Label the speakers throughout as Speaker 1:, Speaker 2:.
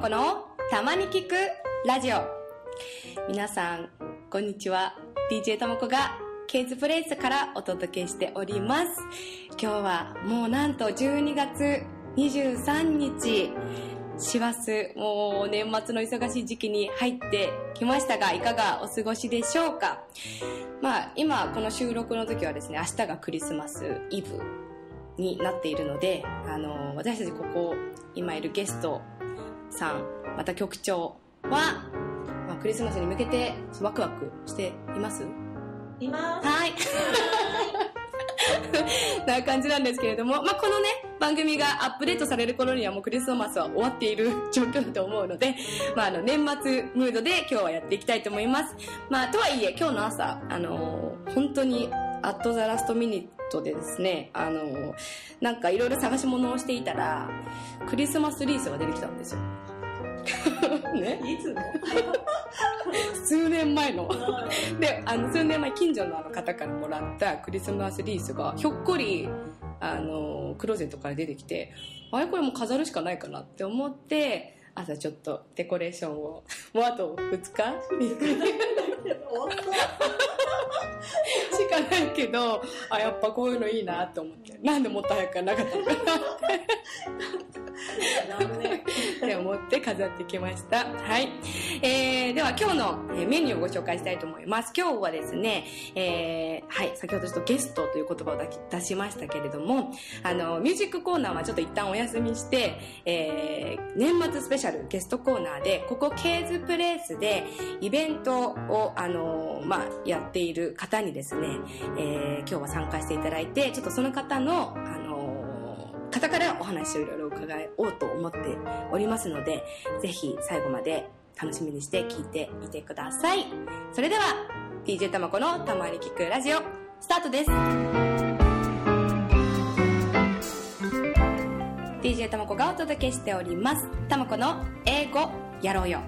Speaker 1: 子のたまに聞くラジオ。皆さんこんにちは。DJ たまこがケーズプレイスからお届けしております。今日はもうなんと12月23日師走もう年末の忙しい時期に入ってきましたがいかがお過ごしでしょうか？まあ今この収録の時はですね明日がクリスマスイブになっているのであの私たちここ今いるゲストさんまた局長は、まあ、クリスマスに向けてワクワクしています？
Speaker 2: います。
Speaker 1: はい。な感じなんですけれども、まあ、このね、番組がアップデートされる頃にはもうクリスマスは終わっている状況だと思うので、まあ、あの、年末ムードで今日はやっていきたいと思います。まあ、とはいえ、今日の朝、あのー本当に、アットザラストミニットでですね、あのーなんかいろいろ探し物をしていたら、クリスマスリースが出てきたんですよ。ね？
Speaker 2: いつの？
Speaker 1: 数年前の。で、あの、数年前、近所のあの方からもらったクリスマスリースが、ひょっこり、あの、クローゼットから出てきて、あれ？これもう飾るしかないかなって思って、朝ちょっとデコレーションを、もうあと2日？しらないけど、あ、やっぱこういうのいいなって思って、なんでもっと早くからなかったのかな
Speaker 2: って。
Speaker 1: って思って飾ってきました。はい。えー、では今日のメニューをご紹介したいと思います。今日はですね、えー、はい、先ほどちょっとゲストという言葉を出しましたけれども、あの、ミュージックコーナーはちょっと一旦お休みして、えー、年末スペシャルゲストコーナーで、ここケーズプレイスでイベントを、あの、まあ、やっている方にですね、えー、今日は参加していただいて、ちょっとその方の、あの、方からお話をいろいろ伺おうと思っておりますので、ぜひ最後まで楽しみにして聞いてみてください。それでは、DJ たまこのたまに聞くラジオ、スタートです。DJ たまこがお届けしております。たまこの英語やろうよ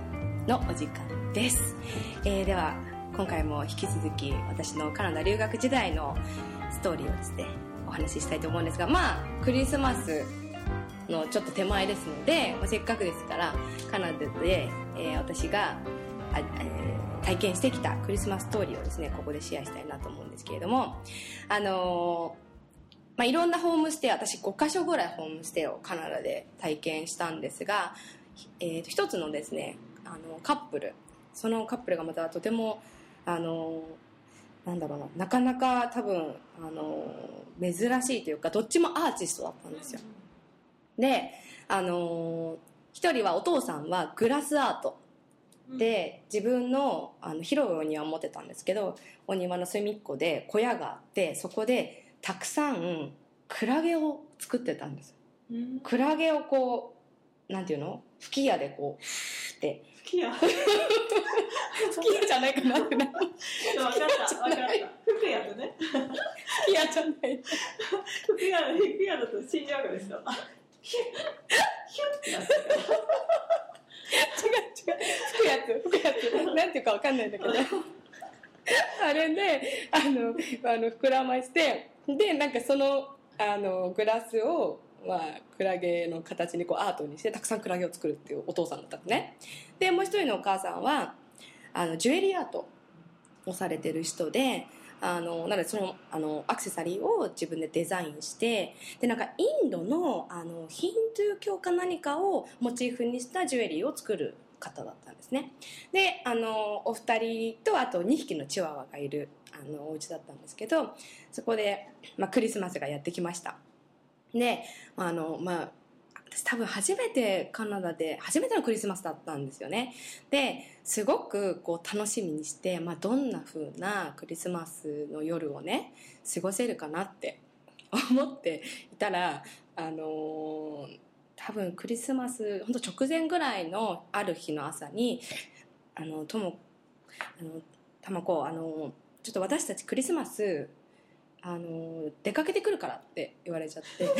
Speaker 1: のお時間です。えー、では、今回も引き続き私のカナダ留学時代のストーリーをですね、お話ししたいと思うんですが、まあ、クリスマスのちょっと手前ですので、まあ、せっかくですからカナダで、えー私が、えー体験してきたクリスマスストーリーをですねここでシェアしたいなと思うんですけれどもあのーまあ、いろんなホームステイ私5カ所ぐらいホームステイをカナダで体験したんですが、えー一つのですねあのカップルそのカップルがまたとてもあのなんだろうななかなか多分あの珍しいというかどっちもアーティストだったんですよ。であの一人はお父さんはグラスアートで自分のあの広いお庭を持ってたんですけどお庭の隅っこで小屋があってそこでたくさんクラゲを作ってたんです
Speaker 2: うん。
Speaker 1: クラゲをこうなんていうの？吹き矢でこうふーって
Speaker 2: 好きや。わかっ
Speaker 1: 吹き矢じゃないかなってな吹
Speaker 2: た。わかった。服やとね。
Speaker 1: き矢じゃない
Speaker 2: 服や、服やだと死んじゃうからですよ。ヒュッ、ヒュッってなって。
Speaker 1: 違う違う吹くやつ吹くやつなんていうかわかんないんだけどあれであのあの膨らましてでなんかそのあのグラスを、まあ、クラゲの形にこうアートにしてたくさんクラゲを作るっていうお父さんだったのねでもう一人のお母さんはあのジュエリーアートをされてる人であのなのでそのあのアクセサリーを自分でデザインしてでなんかインドのあのヒンドゥー教か何かをモチーフにしたジュエリーを作る方だったんですね。であのお二人とあと2匹のチワワがいるあのお家だったんですけどそこで、まあ、クリスマスがやってきました。であのまあ私多分初めてカナダで初めてのクリスマスだったんですよねですごくこう楽しみにして、まあ、どんな風なクリスマスの夜をね過ごせるかなって 思っていたらあのー多分クリスマス本当直前ぐらいのある日の朝に「あのともあのたまこあのちょっと私たちクリスマスあの出かけてくるから」って言われちゃって。「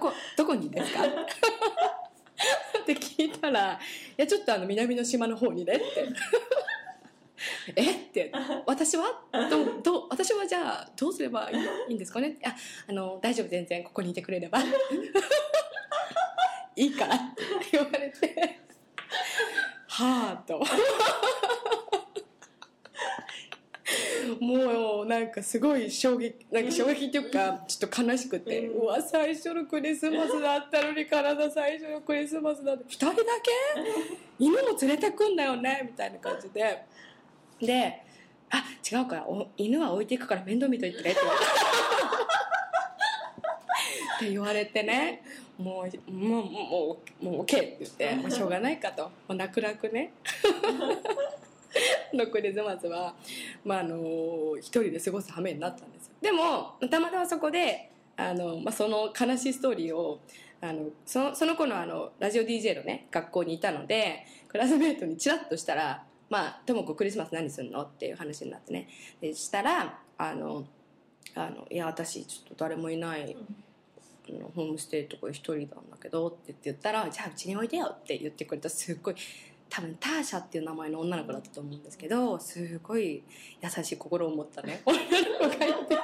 Speaker 1: こどこにですか? 」って聞いたら「いやちょっとあの南の島の方にね」って「え？っ?」て「私は？どど私はじゃあどうすればいいのいいんですかね?」ああの「大丈夫全然。ここにいてくれれば」いいからって言われて。はあと。もうなんかすごい衝撃なんか衝撃っていうかちょっと悲しくて、うわ最初のクリスマスだったのに体最初のクリスマスだって。2人だけ？犬も連れてくんだよね？みたいな感じで。で「あ違うからお犬は置いていくから面倒見といてね」って言われてって言われてねもうもうもうもう OK って言ってもうしょうがないかと。もう泣く泣くね のクリスマスは、まあ、あの一人で過ごす羽目になったんですよ。でもたまたまそこであの、まあ、その悲しいストーリーをあのそのその子のあのラジオ DJ のね学校にいたのでクラスメートにチラッとしたら「まあとも子クリスマス何するの?」っていう話になってね。でしたらあのあの「いや私ちょっと誰もいない、あのホームステイとか一人なんだけど」って言って言ったら「じゃあうちにおいでよ」って言ってくれた。すっごい多分ターシャっていう名前の女の子だったと思うんですけどすごい優しい心を持ったね。女の子がいて。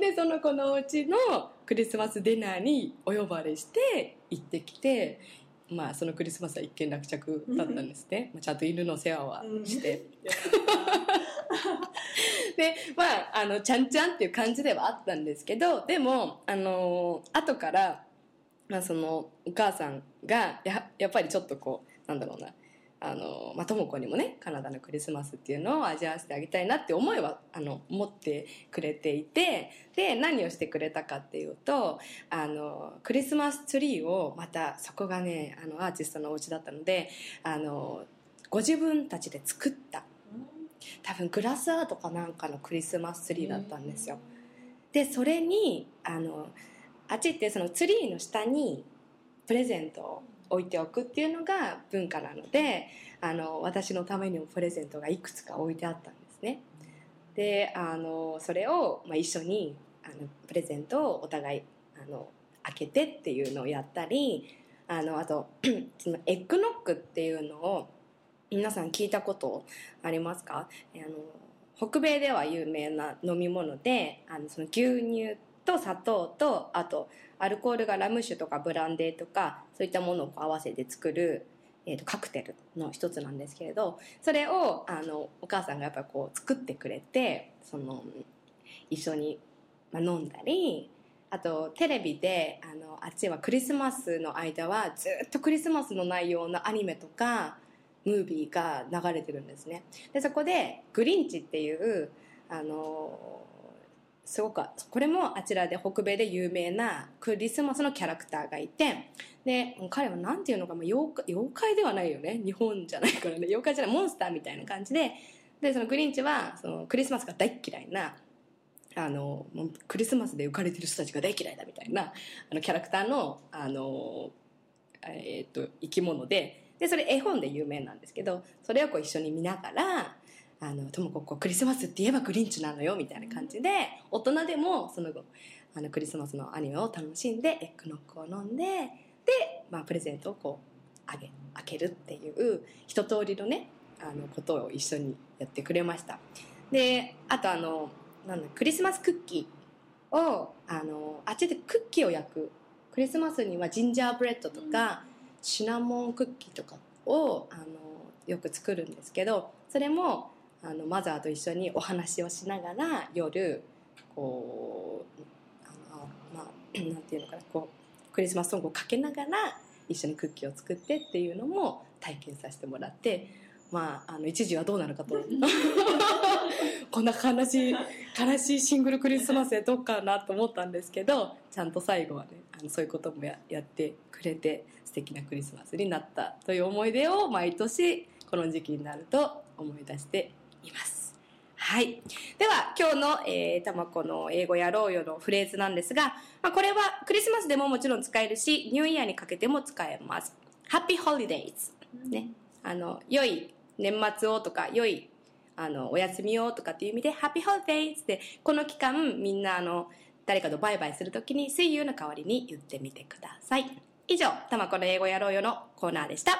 Speaker 1: でその子のお家のクリスマスディナーにお呼ばれして行ってきてまあそのクリスマスは一件落着だったんですね、まあちゃんと犬の世話はして、でまああのちゃんちゃんっていう感じではあったんですけどでもあの後から、まあ、そのお母さんがややっぱりちょっとこうなんだろうなあのまあ、とも子にもねカナダのクリスマスっていうのを味わわせてあげたいなって思いはあの持ってくれていてで何をしてくれたかっていうとあのクリスマスツリーをまたそこがねあのアーティストのお家だったのであのご自分たちで作った多分グラスアートかなんかのクリスマスツリーだったんですよ。でそれにあのあっちってそのツリーの下にプレゼントを置いておくっていうのが文化なのであの私のためにもプレゼントがいくつか置いてあったんですね。であのそれを、まあ、一緒にあのプレゼントをお互いあの開けてっていうのをやったりあのあと そのエッグノックっていうのを皆さん聞いたことありますか？あの北米では有名な飲み物であのその牛乳と砂糖とあとアルコールがラム酒とかブランデーとかそういったものを合わせて作る、えー、とカクテルの一つなんですけれどそれをあのお母さんがやっぱこう作ってくれてその一緒に、まあ、飲んだりあとテレビであのあっちはクリスマスの間はずっとクリスマスの内容のアニメとかムービーが流れてるんですね。でそこでグリンチっていうあのすごくこれもあちらで北米で有名なクリスマスのキャラクターがいてで彼は何ていうのか、まあ、妖怪妖怪ではないよね。日本じゃないからね。妖怪じゃないモンスターみたいな感じで。でそのグリンチはそのクリスマスが大嫌いなあのクリスマスで浮かれてる人たちが大嫌いだみたいなあのキャラクターのあの、えー、と生き物で。でそれ絵本で有名なんですけどそれをこう一緒に見ながらあのともここクリスマスって言えばグリンチなのよみたいな感じで大人でもその後あのクリスマスのアニメを楽しんでエッグノックを飲んでで、まあ、プレゼントをこうあげ開けるっていう一通りのねあのことを一緒にやってくれました。であとあのなんだクリスマスクッキーをあのあっちでクッキーを焼く。クリスマスにはジンジャーブレッドとか、シナモンクッキーとかをあのよく作るんですけどそれもあのマザーと一緒にお話をしながら夜こうあのまあ なんていうのかなこうクリスマスソングをかけながら一緒にクッキーを作ってっていうのも体験させてもらってまああの一時はどうなるかと。こんな悲しい悲しいシングルクリスマスでどっかなと思ったんですけどちゃんと最後はねあのそういうこともややってくれて素敵なクリスマスになったという思い出を毎年この時期になると思い出しています。はい。では、今日の、えー、たまこの英語やろうよのフレーズなんですが、まあ、これはクリスマスでももちろん使えるし、ニューイヤーにかけても使えます。Happy Holidays。ね。あの、良い年末をとか、良いあのお休みをとかっていう意味で Happy Holidays でこの期間みんなあの誰かとバイバイするときに See you の代わりに言ってみてください以上たまこの英語やろうよのコーナーでした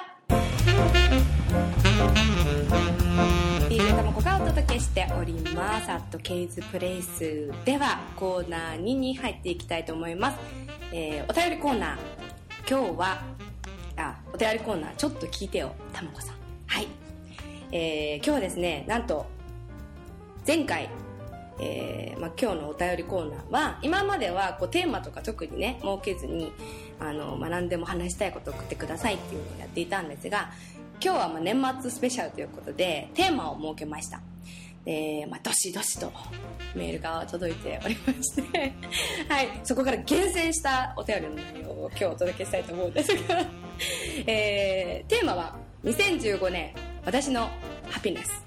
Speaker 1: 届けしております。アットケイズプレイスではコーナー2に入っていきたいと思います、えーお便りコーナー。今日はあお便りコーナー。ちょっと聞いてよたまこさん。はい。えー、今日はですねなんと前回えーま、今日のお便りコーナーは今まではこうテーマとか特にね設けずにあの、まあ、何でも話したいことを送ってくださいっていうのをやっていたんですが今日はまあ年末スペシャルということでテーマを設けました。で、まあ、どしどしとメールが届いておりまして。はいそこから厳選したお便りの内容を今日お届けしたいと思うんですが、えー、テーマは2015年私のハピネス。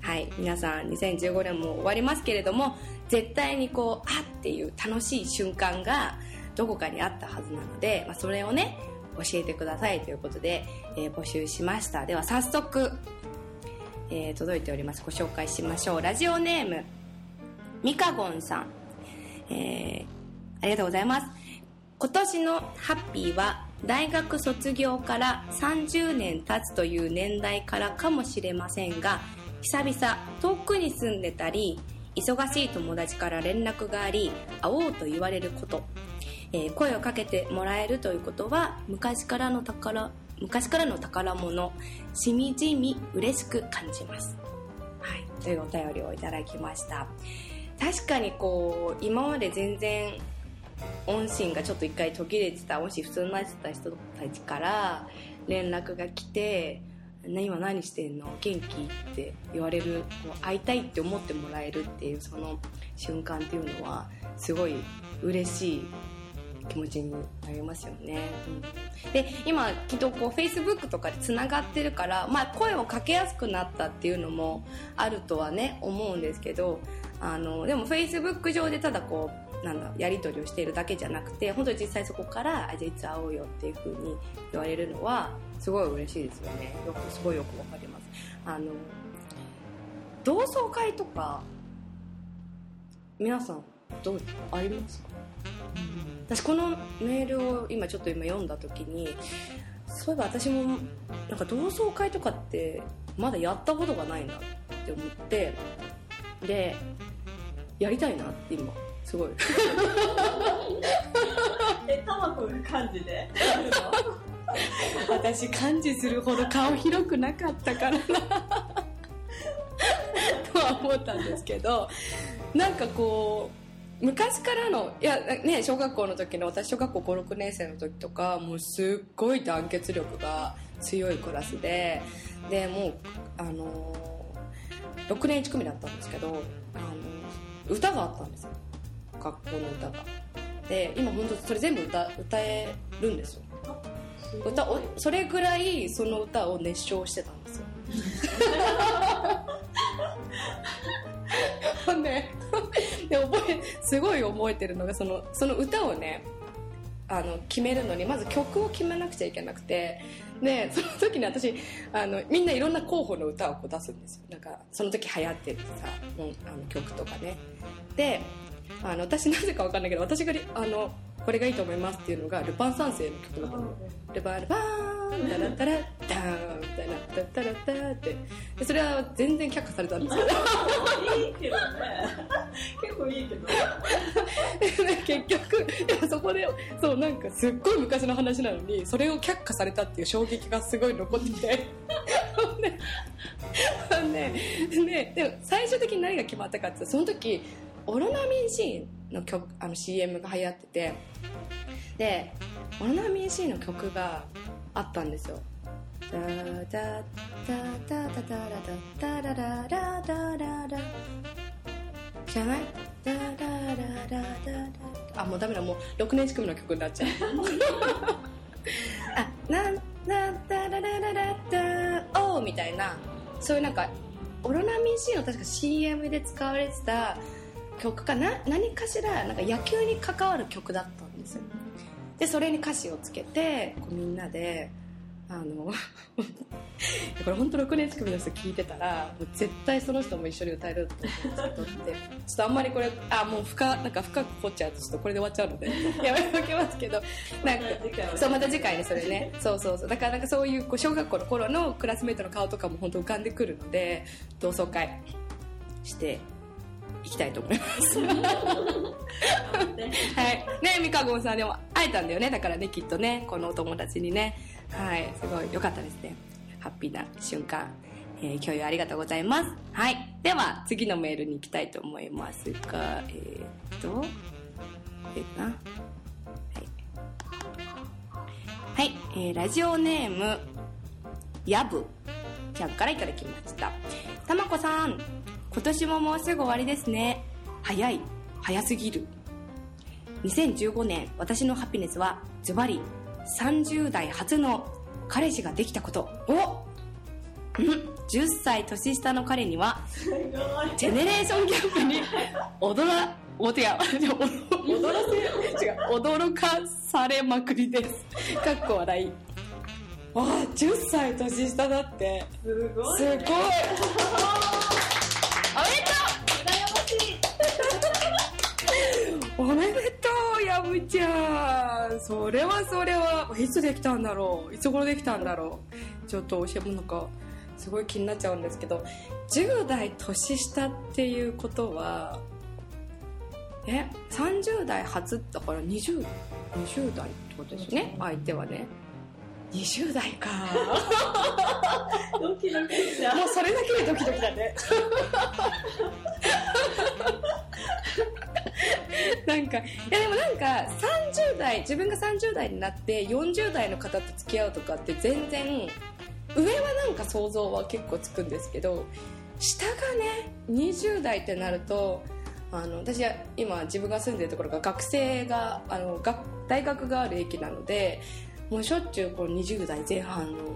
Speaker 1: はい皆さん2015年も終わりますけれども絶対にこうあっていう楽しい瞬間がどこかにあったはずなので、まあ、それをね教えてくださいということで、えー、募集しました。では早速、えー、届いております。ご紹介しましょう。ラジオネームみかごんさん、えー、ありがとうございます。今年のハッピーは大学卒業から30年経つという年代からかもしれませんが久々遠くに住んでたり忙しい友達から連絡があり会おうと言われること、えー、声をかけてもらえるということは昔からの宝昔からの宝物しみじみ嬉しく感じます。はいというお便りをいただきました。確かにこう今まで全然音信がちょっと一回途切れてた音信普通になってた人たちから連絡が来て今何してんの？元気って言われる会いたいって思ってもらえるっていうその瞬間っていうのはすごい嬉しい気持ちになりますよね、うん、で今きっとこう Facebook とかでつながってるから、まあ、声をかけやすくなったっていうのもあるとはね思うんですけどあのでも Facebook 上でただこうなんだやり取りをしているだけじゃなくて本当に実際そこからあじゃあいつ会おうよっていうふうに言われるのはすごい嬉しいですよね。よくすごいよくわかります。あの同窓会とか皆さんどうありますか、うん、私このメールを今ちょっと今読んだ時にそういえば私もなんか同窓会とかってまだやったことがないなって思ってでやりたいなって今すごい。
Speaker 2: えタマコが漢字で
Speaker 1: 私漢字するほど顔広くなかったからなとは思ったんですけどなんかこう昔からのいやね小学校の時の私小学校56年生の時とかもうすっごい団結力が強いクラスででもうあの6年1組だったんですけどあの歌があったんですよ。学校の歌が。で今本当それ全部歌歌えるんですよ。歌をそれぐらいその歌を熱唱してたんですよ。ほんでで覚えすごい覚えてるのがそのその歌をねあの決めるのにまず曲を決めなくちゃいけなくてでその時に私あのみんないろんな候補の歌をこう出すんですよ。なんかその時流行っててさ、うん、あの曲とかね。であの私なぜか分かんないけど私があのこれがいいと思いますっていうのがルパン三世の曲だったの。ルパンルパンタラタラダーンみたいなタタラタって。でそれは全然却下されたんですけど
Speaker 2: いいけどね。結構いいけど。
Speaker 1: 結局でもそこでそうなんかすっごい昔の話なのにそれを却下されたっていう衝撃がすごい残ってて。ねねでも最終的に何が決まったかってその時オロナミン C の曲あの CM が流行っててでオロナミン C の曲があったんですよ。ダダダダダダダダダララダララ。知らない？ダダララダダあもうダメだもう6年1組の曲になっちゃう。あなんだダララララダおーみたいな。そういうなんかオロナミン C の確か CM で使われてた曲かな？何かしらなんか野球に関わる曲だったんですよ。でそれに歌詞をつけてこうみんなであの これ本当6年近くの人聞いてたらもう絶対その人も一緒に歌えると思ってちょっとあんまりこれあもう深なんか深く掘っちゃうとちょっとこれで終わっちゃうので やめときますけどなんかそうまた次回ねそれね。そうそうそう。だからなんかそういうこう小学校の頃のクラスメートの顔とかも本当浮かんでくるので同窓会して行きたいと思います。
Speaker 2: ね
Speaker 1: はい。ね、みかごんさんでも会えたんだよね。だからね、きっとね、このお友達にね。はい。すごい良かったですね。ハッピーな瞬間。えー共有ありがとうございます。はい。では、次のメールに行きたいと思いますが、えー、っと、えーな。はい。はい。えーラジオネーム、やぶちゃんからいただきました。たまこさん、今年ももうすぐ終わりですね。早い。早すぎる。2015年私のハピネスはズバリ30代初の彼氏ができたことおうん10歳年下の彼にはジェネレーションギャップに驚らお違う驚らせ違う驚かされまくりですかっこ笑いあ10歳年下だって
Speaker 2: すごい
Speaker 1: すごいおめでとう
Speaker 2: 羨ましい
Speaker 1: おめでとうやぶちゃん。それはそれは。いつできたんだろう。いつ頃できたんだろう。ちょっと教えもなんかすごい気になっちゃうんですけど10代年下っていうことはえ30代初だから 20, 20代ってことですよね？相手はね20代か。
Speaker 2: ドキドキしちゃう
Speaker 1: もうそれだけでドキドキだね。なんかいやでもなんか30代自分が30代になって40代の方と付き合うとかって全然上はなんか想像は結構つくんですけど下がね20代ってなるとあの私は今自分が住んでるところが学生があの学大学がある駅なのでもうしょっちゅうこう20代前半のも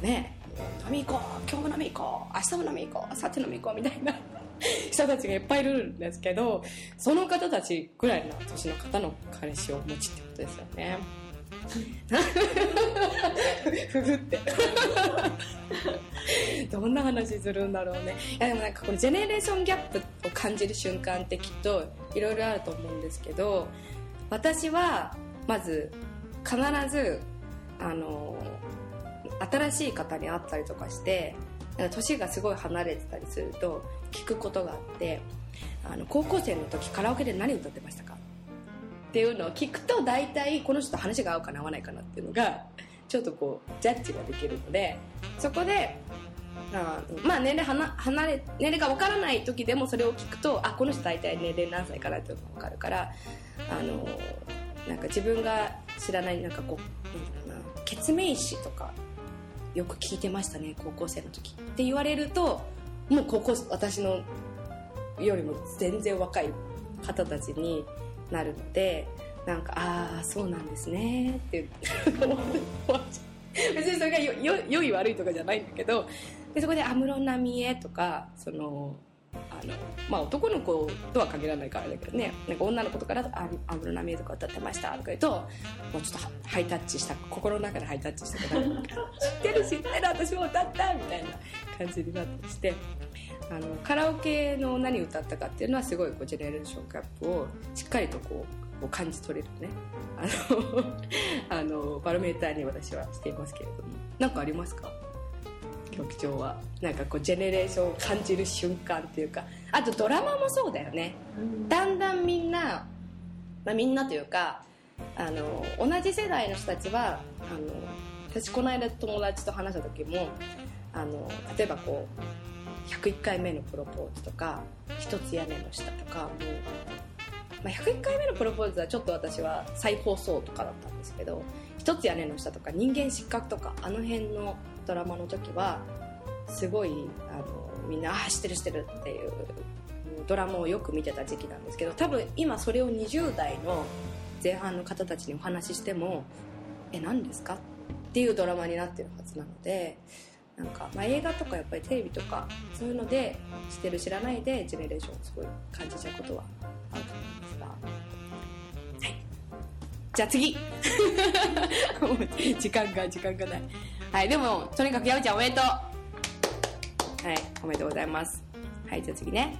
Speaker 1: うね飲み行こう今日も飲み行こう明日も飲み行こう明後日飲み行こうみたいな 人たちがいっぱいいるんですけどその方たちぐらいの年の方の彼氏をお持ちってことですよね。ふふって。どんな話するんだろうね。いやでもなんかこのジェネレーションギャップを感じる瞬間ってきっといろいろあると思うんですけど私はまず必ずあの新しい方に会ったりとかして年がすごい離れてたりすると聞くことがあってあの高校生の時カラオケで何歌ってましたか？っていうのを聞くと大体この人と話が合うかな合わないかなっていうのがちょっとこうジャッジができるのでそこであまあ年齢はな離れ年齢が分からない時でもそれを聞くとあこの人大体年齢何歳かなっていうのが分かるからあのなんか自分が知らないなんかこうなんだろうな血明詞とかよく聞いてましたね高校生の時って言われるともう高校私のよりも全然若い方たちになるのでなんかああそうなんですねって思って別にそれがよよ良い悪いとかじゃないんだけどでそこで安室奈美恵とかそのあのまあ男の子とは限らないからだけどね。なんか女の子とかだとあ安室奈美恵とか歌ってましたとか言うともうちょっとハイタッチした心の中でハイタッチしたくなる知ってる知ってる私も歌ったみたいな感じになったりしてあのカラオケの何歌ったかっていうのはすごいこうジェネレーションギャップをしっかりとこう感じ取れるね。あのあのバロメーターに私はしていますけれども。何かありますか？局長はなんかこうジェネレーションを感じる瞬間っていうかあとドラマもそうだよね。だんだんみんな、まあ、みんなというかあの同じ世代の人たちはあの私この間友達と話した時もあの例えばこう101回目のプロポーズとか一つ屋根の下とかもう、まあ、101回目のプロポーズはちょっと私は再放送とかだったんですけど一つ屋根の下とか人間失格とかあの辺のドラマの時はすごいあのみんな「ああ知ってる知ってる」っていうドラマをよく見てた時期なんですけど多分今それを20代の前半の方たちにお話ししても「え何ですか?」っていうドラマになってるはずなのでなんか、まあ、映画とかやっぱりテレビとかそういうので知ってる知らないでジェネレーションをすごい感じちゃうことはあると思いますが。はい。じゃあ次。時間が時間がない。はいでもとにかくやぶちゃんおめでとう。はいおめでとうございます。はいじゃあ次ね。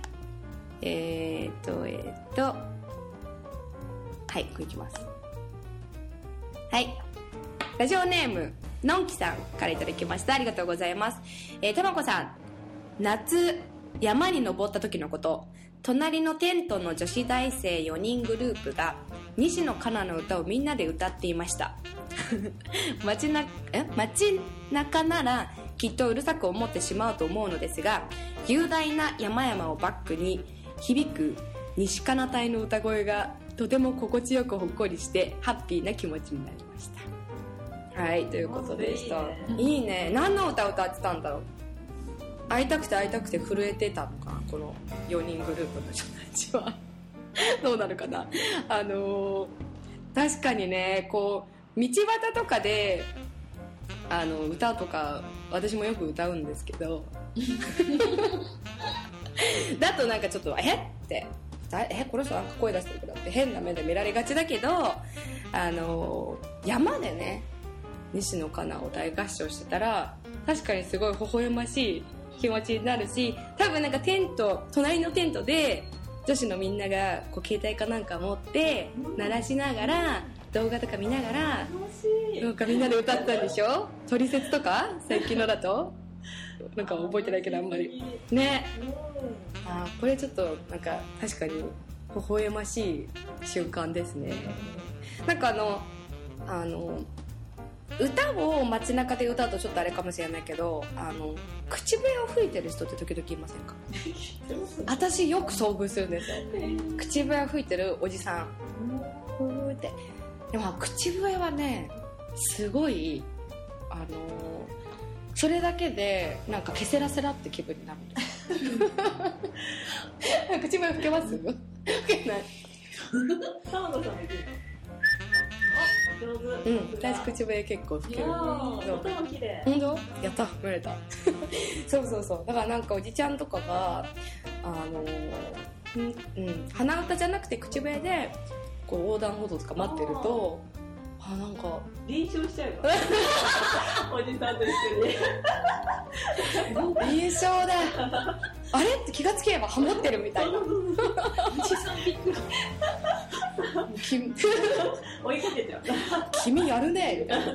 Speaker 1: えー、っとえー、っと。はいこれいきます。はい。ラジオネームのんきさんからいただきました。ありがとうございます。えー、たまこさん。夏山に登った時のこと。隣のテントの女子大生4人グループが西野カナの歌をみんなで歌っていました。街なえ街中ならきっとうるさく思ってしまうと思うのですが雄大な山々をバックに響く西かな隊の歌声がとても心地よくほっこりしてハッピーな気持ちになりました。はいということでした。いいね。何の歌を歌ってたんだろう。会いたくて会いたくて震えてたのかな。この4人グループの人たちは。どうなるかな。あのー確かにねこう道端とかであの歌とか私もよく歌うんですけど。だとなんかちょっとえ？って。だえ？この人なんか声出してるからって。変な目で見られがちだけどあの山でね西野カナを大合唱してたら確かにすごい微笑ましい気持ちになるし多分なんかテント隣のテントで女子のみんながこう携帯かなんか持って鳴らしながら動画とか見ながらなんかみんなで歌ったんでしょ「トリセツ」とか？最近のだと？なんか覚えてないけどあんまり。ね。あーこれちょっとなんか確かに微笑ましい瞬間ですね。なんかあのあの歌を街中で歌うとちょっとあれかもしれないけどあの口笛を吹いてる人って時々いませんか？私よく遭遇するんですよ。口笛を吹いてるおじさん。ふーってでも口笛はねすごいあのそれだけでなんかケセラセラって気分になる 口笛吹けます？吹けない。
Speaker 2: 浜田さんもできる
Speaker 1: うん私口笛結構吹ける。
Speaker 2: 音も綺麗。
Speaker 1: 本当？やった見れた。そうそうそう。だからなんかおじちゃんとかがあのうん、うん、鼻歌じゃなくて口笛でこう横断歩道とか待ってるとあなんか
Speaker 2: 臨床しちゃうわ おじさんと一緒に。
Speaker 1: 印象だ。あれって気がつけばハモってるみたいな。
Speaker 2: おじさんびっくり。
Speaker 1: 君。
Speaker 2: 追いかけちゃう。
Speaker 1: 君やるね。みたいな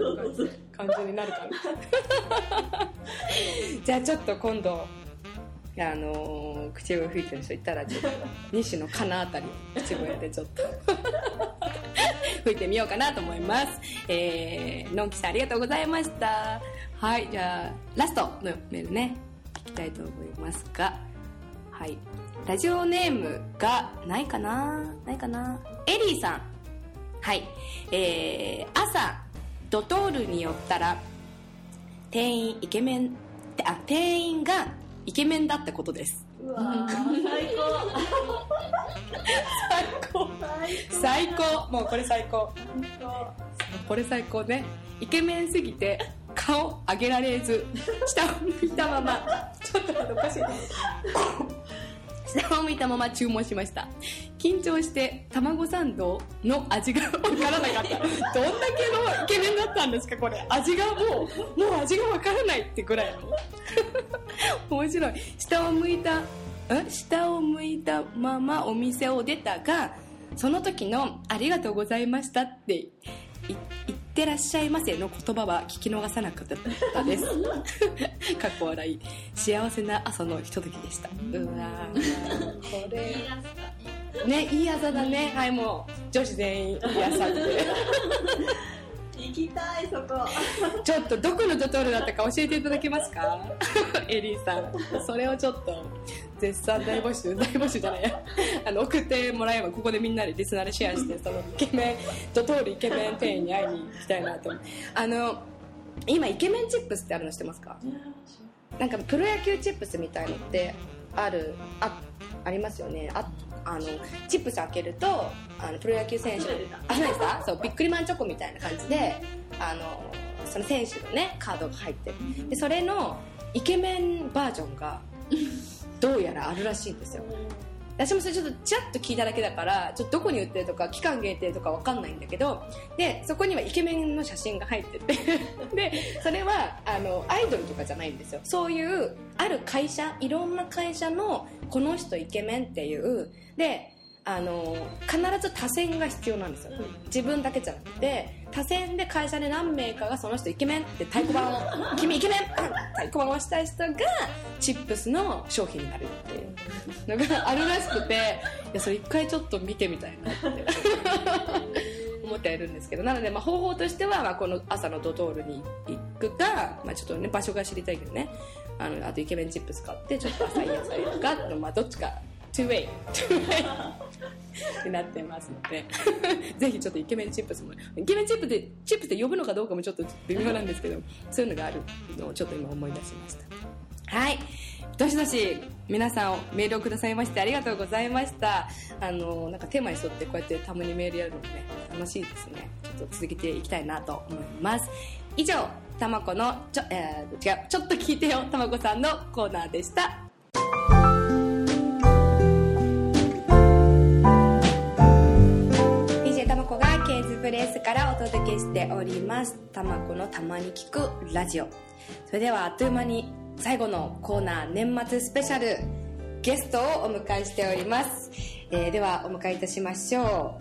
Speaker 1: 感じになるかな。じゃあちょっと今度あのー口笛吹いてる人いたらちょっと 西野かなあたり口笛でちょっと 吹いてみようかなと思います。えーのんきさんありがとうございました。はいじゃあラストのメールね。いきたいと思いますが。はい。ラジオネームがないかな？ないかな？エリーさん。はい。えー、朝ドトールに寄ったら店員イケメンあ店員がイケメンだってことです。
Speaker 2: うわー最
Speaker 1: 最高。
Speaker 2: 高最
Speaker 1: 最高。もうこれ最高。
Speaker 2: 高
Speaker 1: これ最高ね。イケメンすぎて顔上げられず下を向いたまま。ちょっと待っておかしい下を向いたまま注文しました。緊張して卵サンドの味がわからなかったどんだけのイケメンだったんですかこれ。味がもうもう味がわからないってぐらいの。面白い。下を向いたん下を向いたままお店を出たがその時の「ありがとうございました」って言ってらっしゃいませの言葉は聞き逃さなかったです。かっこ笑い。幸せな朝のひとときでした。うわー。これ。ねいい朝だね。はいもう女子全員いい朝で
Speaker 2: 行きたいそこ。
Speaker 1: ちょっとどこのドトールだったか教えていただけますか？エリーさん。それをちょっと絶賛大募集大募集じゃない。やあの送ってもらえばここでみんなでリスナーでシェアしてそのイケメンドトールイケメン店員に会いに行きたいなと。あの今イケメンチップスってあるの知ってますか？なんかプロ野球チップスみたいのってある？あありますよね。ああのチップス開けるとあのプロ野球選手。あそうですか？そう。ビックリマンチョコみたいな感じであのその選手のねカードが入ってる。でそれのイケメンバージョンが どうやらあるらしいんですよ私もそれちょっとちらっと聞いただけだからちょっとどこに売ってるとか期間限定とかわかんないんだけどでそこにはイケメンの写真が入ってて。でそれはあのアイドルとかじゃないんですよ。そういうある会社いろんな会社のこの人イケメンっていうであの必ず多選が必要なんですよ、自分だけじゃなくて多選で会社で何名かがその人イケメンって太鼓判を「君イケメン!」太鼓判をしたい人がチップスの商品になるっていうのがあるらしくて いやそれ一回ちょっと見てみたいなって 思ってはいるんですけどなのでまあ方法としてはまあこの朝のドトールに行くか、まあ、ちょっとね場所が知りたいけどねあのあとイケメンチップス買ってちょっと朝いい野菜とかの、まあ、どっちか 2way に なってますので。ぜひちょっとイケメンチップスもイケメンチップでチップスで呼ぶのかどうかもちょっと微妙なんですけどそういうのがあるのをちょっと今思い出しました。はい。どしどし皆さんメールをくださいましてありがとうございました。あのなんかテーマに沿ってこうやってたまにメールやるのもね楽しいですね。ちょっと続けていきたいなと思います。以上たまこのちょ、えー、違うちょっと聞いてよたまこさんのコーナーでした。ケーズプレイスからお届けしております。たまこのたまに聞くラジオ。それではあっという間に最後のコーナー年末スペシャルゲストをお迎えしております、えーではお迎えいたしましょ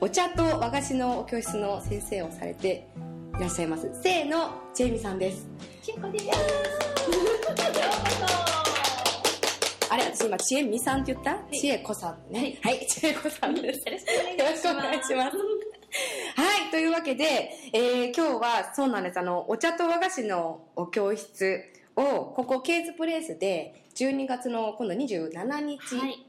Speaker 1: う。お茶と和菓子の教室の先生をされていらっしゃいます。せーのジェイミさんです。
Speaker 2: ちんこです。
Speaker 1: あれ私今ちえみさんって言った、ちえこさんね。はい、ちえこさんです。
Speaker 2: よろしくお願いします。
Speaker 1: はい、というわけで、えー今日はそうなんです。あの、お茶と和菓子のお教室を、ここ、ケーズプレイスで、12月の今度27日
Speaker 2: はい。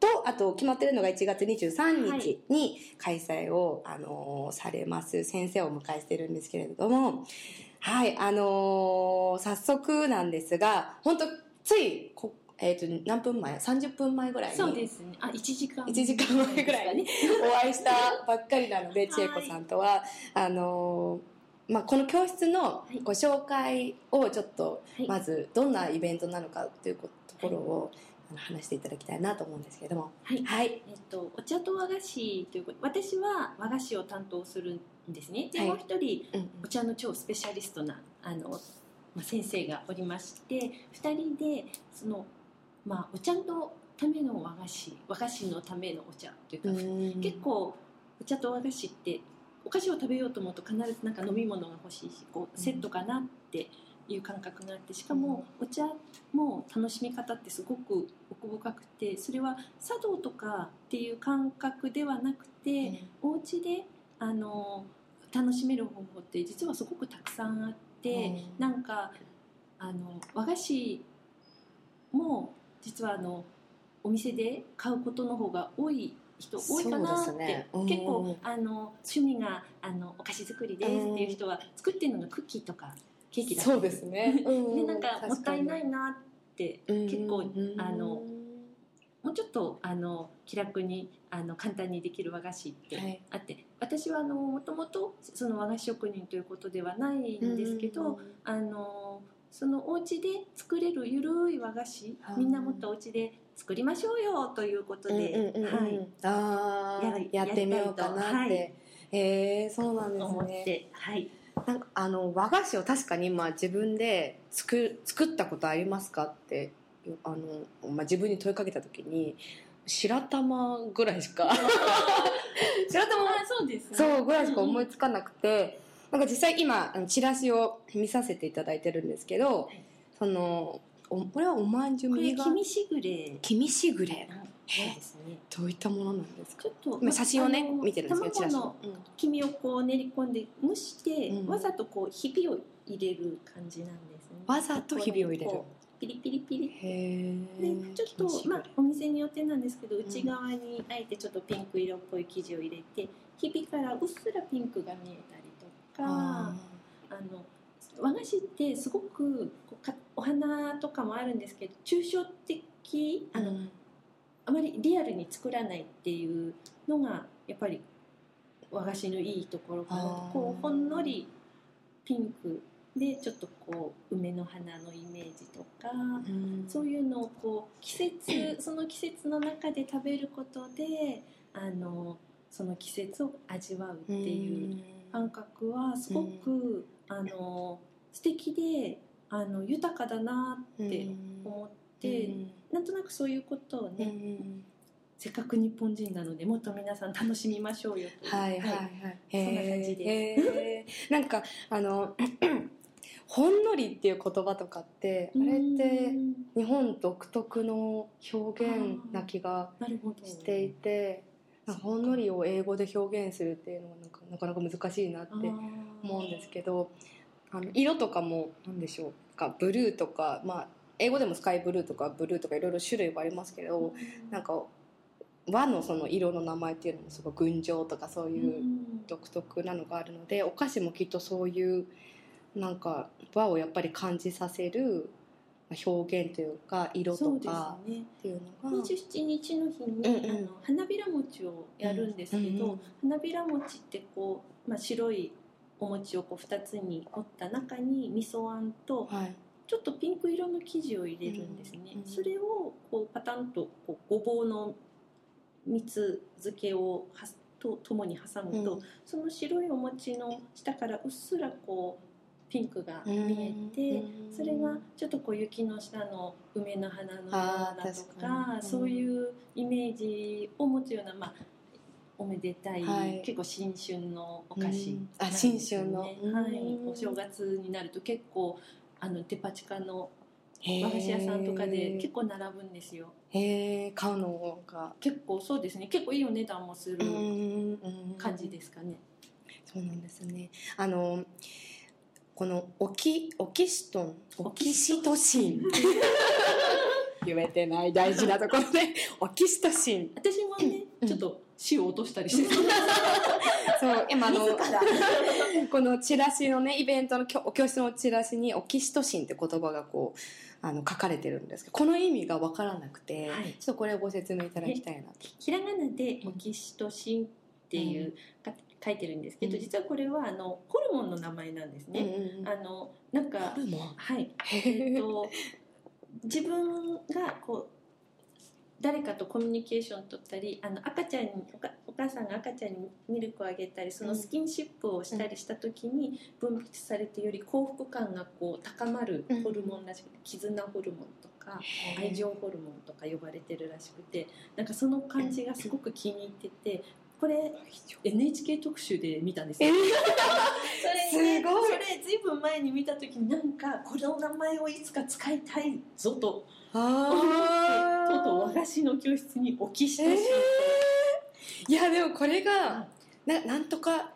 Speaker 1: と、あと決まってるのが1月23
Speaker 2: は
Speaker 1: 日
Speaker 2: い
Speaker 1: に開催を、あのーされます先生をお迎えしてるんですけれども、はい、あのー早速なんですが、本当ついこ、えっ、と、何分前 ?30 分前ぐらいに。
Speaker 2: そうですね。あ、一時間。
Speaker 1: 1時間前ぐらいにお会いしたばっかりなので、千恵子さんとは、あのーまあ、この教室の
Speaker 2: い
Speaker 1: ご紹介をちょっと、
Speaker 2: はい
Speaker 1: まずどんなイベントなのかということころを、話していただきたいなと思うんですけれども。
Speaker 2: はい。
Speaker 1: はい。
Speaker 2: えっと、お茶と和菓子ということ私は和菓子を担当するんですねで、
Speaker 1: はい
Speaker 2: もう一人
Speaker 1: うん
Speaker 2: お茶の超スペシャリストなあの、まあ、先生がおりまして2人でその、まあ、お茶のための和菓子和菓子のためのお茶というか、
Speaker 1: うん。
Speaker 2: 結構お茶と和菓子ってお菓子を食べようと思うと必ずなんか飲み物が欲しいしこうセットかなっていう感覚があってしかもお茶も楽しみ方ってすごく奥深くてそれは茶道とかっていう感覚ではなくて、お家であの楽しめる方法って実はすごくたくさんあって、
Speaker 1: うん。
Speaker 2: なんかあの和菓子も実はあのお店で買うことの方が多い人多いかなって、
Speaker 1: ね。うん
Speaker 2: 結構あの趣味があのお菓子作りですっていう人は作ってるのがクッキーとかケーキだったり。
Speaker 1: そうですね。
Speaker 2: で なんかもったいないなって結構
Speaker 1: うん。
Speaker 2: あのもうちょっとあの気楽にあの簡単にできる和菓子って
Speaker 1: はい。
Speaker 2: あって、私はあのもともとその和菓子職人ということではないんですけど、あのそのお家で作れるゆるい和菓子みんなもっとお家で作りましょうよということで、
Speaker 1: うんうんうんうん。
Speaker 2: はい、
Speaker 1: あ
Speaker 2: や
Speaker 1: やってみようかなって。
Speaker 2: はい。
Speaker 1: へえそうなんですね。
Speaker 2: て、はい、
Speaker 1: なんかあの和菓子を確かにまあ自分で作作ったことありますかってあの、まあ、自分に問いかけた時に白玉ぐらいしか 白玉？
Speaker 2: あそうですね。
Speaker 1: そうぐらいしか思いつかなくて、なんか実際今あのチラシを見させていただいてるんですけど、
Speaker 2: い。
Speaker 1: そのおこれはおまんじゅう
Speaker 2: これ
Speaker 1: 右が
Speaker 2: 黄身しぐれ。
Speaker 1: 黄身しぐれ。
Speaker 2: そうですね。
Speaker 1: どういったものなんですか？
Speaker 2: ちょっと
Speaker 1: 今写真をね見てるんですけどチラシ
Speaker 2: 卵の黄身をこう練り込んで蒸して、
Speaker 1: うん。
Speaker 2: わざとこうひびを入れる感じなんですね。
Speaker 1: わざとひびを入れる。
Speaker 2: ピリピリピリ
Speaker 1: へえ
Speaker 2: でちょっと、まあ、お店によってなんですけど内側にあえてちょっとピンク色っぽい生地を入れてひびからうっすらピンクが見えたか
Speaker 1: あ
Speaker 2: あの和菓子ってすごくこうかお花とかもあるんですけど抽象的あの、あまりリアルに作らないっていうのがやっぱり和菓子のいいところかなと。こうほんのりピンクでちょっとこう梅の花のイメージとか、
Speaker 1: うん。
Speaker 2: そういうのをこう季節 その季節の中で食べることであのその季節を味わうっていう感覚はすごく、あの素敵であの豊かだなって思って、なんとなくそういうことをね、せっかく日本人なのでもっと皆さん楽しみましょうよという
Speaker 1: はいはいはい。
Speaker 2: そんな感じで。
Speaker 1: なんかあの ほんのりっていう言葉とかってあれって日本独特の表現な気がしていてほんのりを英語で表現するっていうのはなんかなかなか難しいなって思うんですけどあの色とかもなんでしょう。かブルーとか、まあ、英語でもスカイブルーとかブルーとかいろいろ種類はありますけどなんか和のその色の名前っていうのもすごい群青とかそういう独特なのがあるのでお菓子もきっとそういうなんか和をやっぱり感じさせる表現というか色とか
Speaker 2: ね
Speaker 1: っていうのが。
Speaker 2: 27日の日に、
Speaker 1: うんうん。
Speaker 2: あの花びら餅をやるんですけど、
Speaker 1: うんうん
Speaker 2: 花びら餅ってこう、まあ、白いお餅をこう2つに折った中に味噌あんと
Speaker 1: はい。
Speaker 2: ちょっとピンク色の生地を入れるんですね、
Speaker 1: うんうん
Speaker 2: それをこうパタンとこうごぼうの蜜漬けをはとともに挟むと、
Speaker 1: うん。
Speaker 2: その白いお餅の下からうっすらこうピンクが見えて、
Speaker 1: うん。
Speaker 2: それがちょっとこう雪の下の梅の花のようなと
Speaker 1: 確か
Speaker 2: そういうイメージを持つような、まあ、おめでたい、
Speaker 1: はい。
Speaker 2: 結構新春のお菓子
Speaker 1: うん。あ新春の。
Speaker 2: はい、
Speaker 1: うん。
Speaker 2: お正月になると結構あのデパ地下の和菓子屋さんとかで結構並ぶんですよ。
Speaker 1: へえ買うのが
Speaker 2: 結構そうですね。結構いいお値段もする感じ
Speaker 1: で
Speaker 2: ですかね、
Speaker 1: そうなんですね。あのこのオキオキシトンオキシトシン言えてない大事なところで。オキシトシン
Speaker 2: 私もね、
Speaker 1: うん。
Speaker 2: ちょっと塩落としたりして
Speaker 1: そう今あの このチラシのねイベントのお教室のチラシにオキシトシンって言葉がこうあの書かれてるんですけどこの意味が分からなくて、
Speaker 2: はい。
Speaker 1: ちょっとこれをご説明いただきたいなと。
Speaker 2: ひらがなでオキシトシンっていう、か書いてるんですけど、
Speaker 1: うん。
Speaker 2: 実はこれはあのホルモンの名前なんですね。
Speaker 1: うんうん
Speaker 2: あのなんかはい、
Speaker 1: へ
Speaker 2: えっと自分がこう誰かとコミュニケーション取ったりあの赤ちゃんにおかお母さんが赤ちゃんにミルクをあげたりそのスキンシップをしたりした時に分泌されてより幸福感がこう高まるホルモンらしくて絆ホルモンとか愛情ホルモンとか呼ばれてるらしくてなんかその感じがすごく気に入っててこれ NHK 特集で見たんですよ。それね
Speaker 1: すごい。
Speaker 2: それずいぶん前に見た時になんかこの名前をいつか使いたいぞと。思って
Speaker 1: あ
Speaker 2: とうとう和菓子の教室に置きした。し、
Speaker 1: いやでもこれがななんとか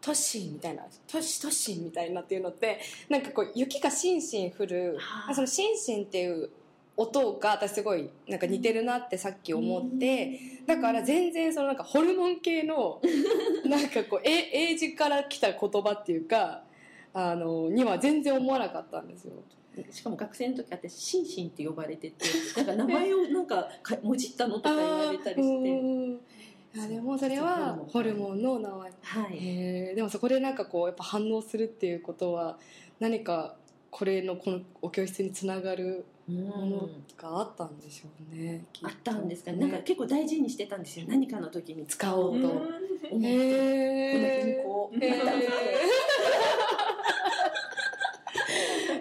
Speaker 1: トシンみたいなトシトシンみたいなっていうのってなんかこう雪がしんしん降る
Speaker 2: はあ
Speaker 1: そのしんしんっていう音が私すごいなんか似てるなってさっき思ってだから全然そのなんかホルモン系の なんかこうえ英字から来た言葉っていうかあのには全然思わなかったんですよ。
Speaker 2: しかも学生の時私シンシンって呼ばれててなんか名前をなんかかもじったのとか言われたりして。
Speaker 1: う んあでもそれはホルモンの名前。
Speaker 2: はい。
Speaker 1: へーでもそこでなんかこうやっぱ反応するっていうことは何かこれのこのお教室につながる
Speaker 2: うん
Speaker 1: ものがあったん。でしょうね、
Speaker 2: あったん。ですかねなん。か結構大事にしてたん。ですよ何かの時に使おうと思ってこの日
Speaker 1: へ
Speaker 2: にこう
Speaker 1: ーへー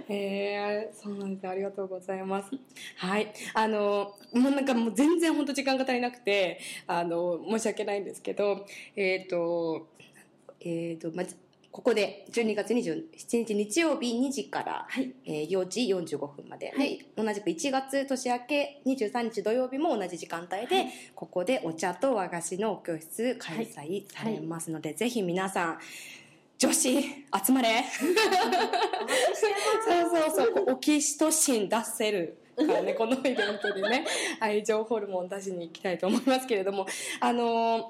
Speaker 1: へーそうなん。ですありがとうございますはいあのもうなん。かもう全然本当時間が足りなくてあの申し訳ないん。ですけどえっ、とえっ、とまずここで12月27日日曜日2時から、
Speaker 2: はい。
Speaker 1: えー4時45分まで、
Speaker 2: はい。
Speaker 1: で同じく1月年明け23日土曜日も同じ時間帯で、
Speaker 2: はい。
Speaker 1: ここでお茶と和菓子の教室開催されますので、ぜひ皆さん女子集まれ。そうそうそうオキシトシン出せるからねこのイベントでね。愛 情ホルモン出しに行きたいと思いますけれども。あのー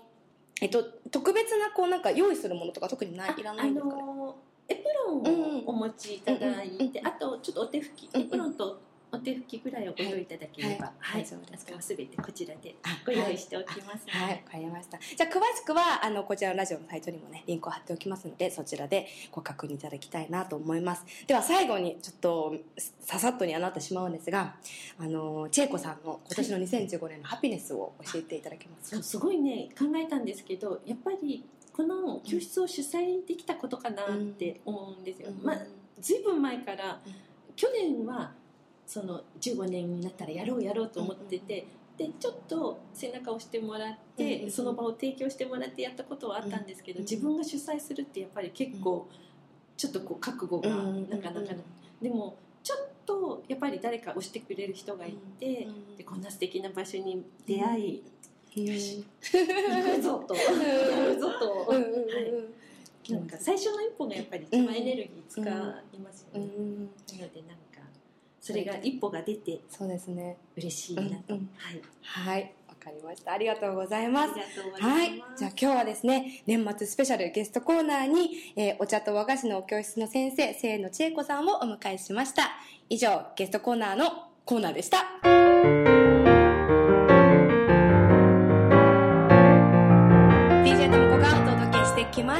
Speaker 1: えっと特別なこうなんか用意するものとか特にない？いらないんですかね、
Speaker 2: あのエプロンをお持ちいただいて、
Speaker 1: うんうんうん
Speaker 2: あとちょっとお手拭き、エプロンとお手拭きぐらいをご用意いただければ、
Speaker 1: は
Speaker 2: はい。い、
Speaker 1: 大丈夫です。か
Speaker 2: あとはす。べてこちらで
Speaker 1: あ
Speaker 2: ご用意しておきますので、
Speaker 1: はい、わかりました。じゃあ、詳しくは、あの、こちらのラジオのサイトにもね、リンクを貼っておきますので、そちらでご確認いただきたいなと思います。では、最後に、ちょっと、ささっとにはなってしまうんですが、あの、千恵子さんの今年の2015年のハピネスを教えていただけますか、
Speaker 2: すごいね考えたんですけどやっぱりこの教室を主催できたことかなって思うんですよ、
Speaker 1: うん
Speaker 2: まあずいぶん前から、
Speaker 1: うん。
Speaker 2: 去年はその15年になったらやろうやろうと思ってて、でちょっと背中を押してもらって、その場を提供してもらってやったことはあったんですけど、
Speaker 1: うん
Speaker 2: 自分が主催するってやっぱり結構ちょっとこう覚悟がなかなかなでもちょっとやっぱり誰か押してくれる人がいて、
Speaker 1: うん
Speaker 2: でこんな素敵な場所に出会い、
Speaker 1: うん。
Speaker 2: よし行くぞと。やるぞと、はい。なんか最初の一歩がやっぱり一番エネルギー使いますよね、
Speaker 1: うん。
Speaker 2: なのでなんかそれが一歩が出て
Speaker 1: そうですね。
Speaker 2: 嬉しいなと、
Speaker 1: うんうん。
Speaker 2: はい。
Speaker 1: はい。わかりました。ありがとうございます。はい。じゃあ今日はですね、年末スペシャルゲストコーナーに、えーお茶と和菓子の教室の先生、清野千恵子さんをお迎えしました。以上、ゲストコーナーのコーナーでした。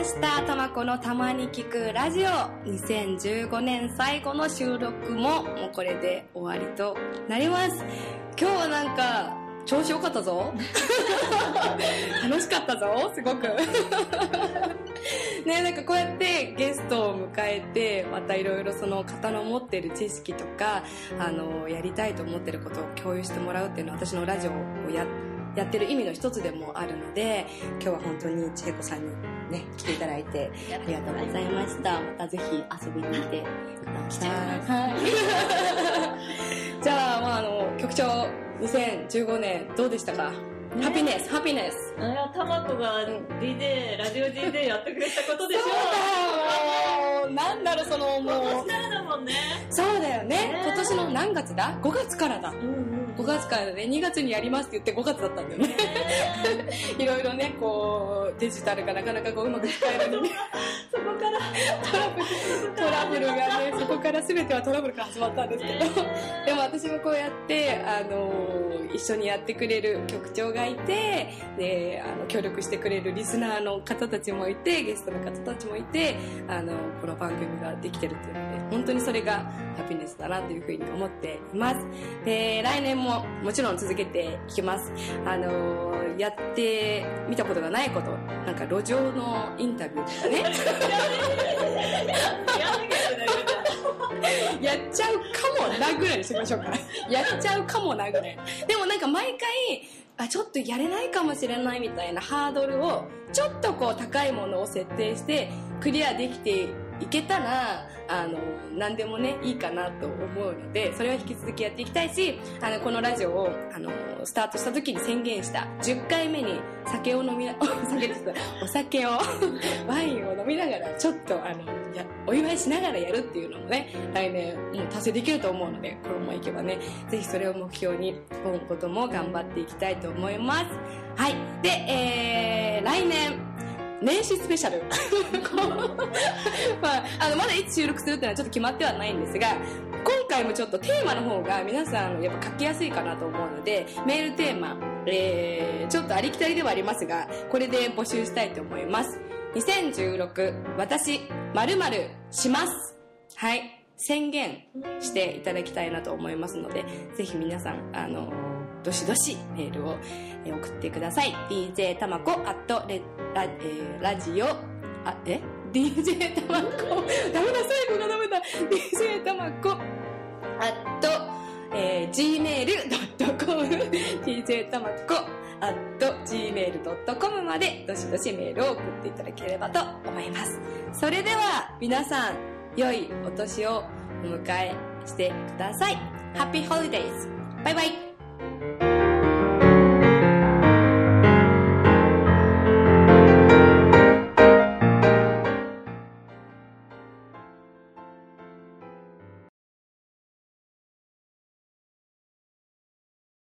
Speaker 1: ました。たまこのたまに聞くラジオ。2015年最後の収録も、もうこれで終わりとなります。今日はなんか、調子良かったぞ。楽しかったぞ、すごく。ね、なんかこうやってゲストを迎えて、またいろいろその方の持ってる知識とか、あの、やりたいと思ってることを共有してもらうっていうのは私のラジオをややってる意味の一つでもあるので、今日は本当に千恵子さんにね、来ていただいてありがとうございました。またぜひ遊びに来てください。はい。じゃあ、まあ、あの、局長、2015年どうでしたか、ハピネス、ハピネス。
Speaker 3: あれはたまこが DJ、ラジオ DJ やってくれたことでしょ
Speaker 1: そうだよなんだろう、その、もう
Speaker 3: 今、年からだもんね。
Speaker 1: そうだよね。
Speaker 3: ね
Speaker 1: 今年の何月だ ?5 月からだ。
Speaker 3: うんうん。
Speaker 1: 5月からだね。2月にやりますって言って5月だったんだよね。いろいろね、こう、デジタルがなかなかこううまく使えるのに、
Speaker 3: そこから。
Speaker 1: トラブル、トラブルがね、そこから全てはトラブルから始まったんですけど。でも私もこうやって、あの一緒にやってくれる局長がいて、で、あの、協力してくれるリスナーの方たちもいて、ゲストの方たちもいて、あの、この番組ができてるっていうので、本当にそれがハピネスだなというふうに思っています。で、来年ももちろん続けていきます。あのやってみたことがないこと、なんか路上のインタビューとかね、
Speaker 3: や
Speaker 1: っちゃうかもなぐらいにしましょうか。やっちゃうかもなぐらい。でもなんか毎回、あ、ちょっとやれないかもしれないみたいなハードルを、ちょっとこう高いものを設定して、クリアできていけたら、あの、何でもね、いいかなと思うので、それは引き続きやっていきたいし、あの、このラジオを、あの、スタートした時に宣言した、10回目に酒を飲みな、お酒です。お酒を、ワインを飲みながら、ちょっと、あの、や、お祝いしながらやるっていうのもね、来年、もう達成できると思うので、このままいけばね、ぜひそれを目標に、今後とも頑張っていきたいと思います。はい。で、えー、来年、年始スペシャル。まあ、あの、まだいつ収録するっていうのはちょっと決まってはないんですが、今回もちょっとテーマの方が皆さんやっぱ書きやすいかなと思うので、メールテーマ、えー、ちょっとありきたりではありますが、これで募集したいと思います。2016、私、〇〇します。はい。宣言していただきたいなと思いますので、ぜひ皆さん、あの、どしどしメールを送ってください。DJ たまこ、アットレ、ラ、えーラジオ、あ、え ?DJ たまこ、ダメだ、最後がダメだ。DJ たまこ、アット、えー gmail.com、DJ たまこ、アット gmail.com まで、どしどしメールを送っていただければと思います。それでは、皆さん、良いお年をお迎えしてください。Happy Holidays! バイバイ Thank you.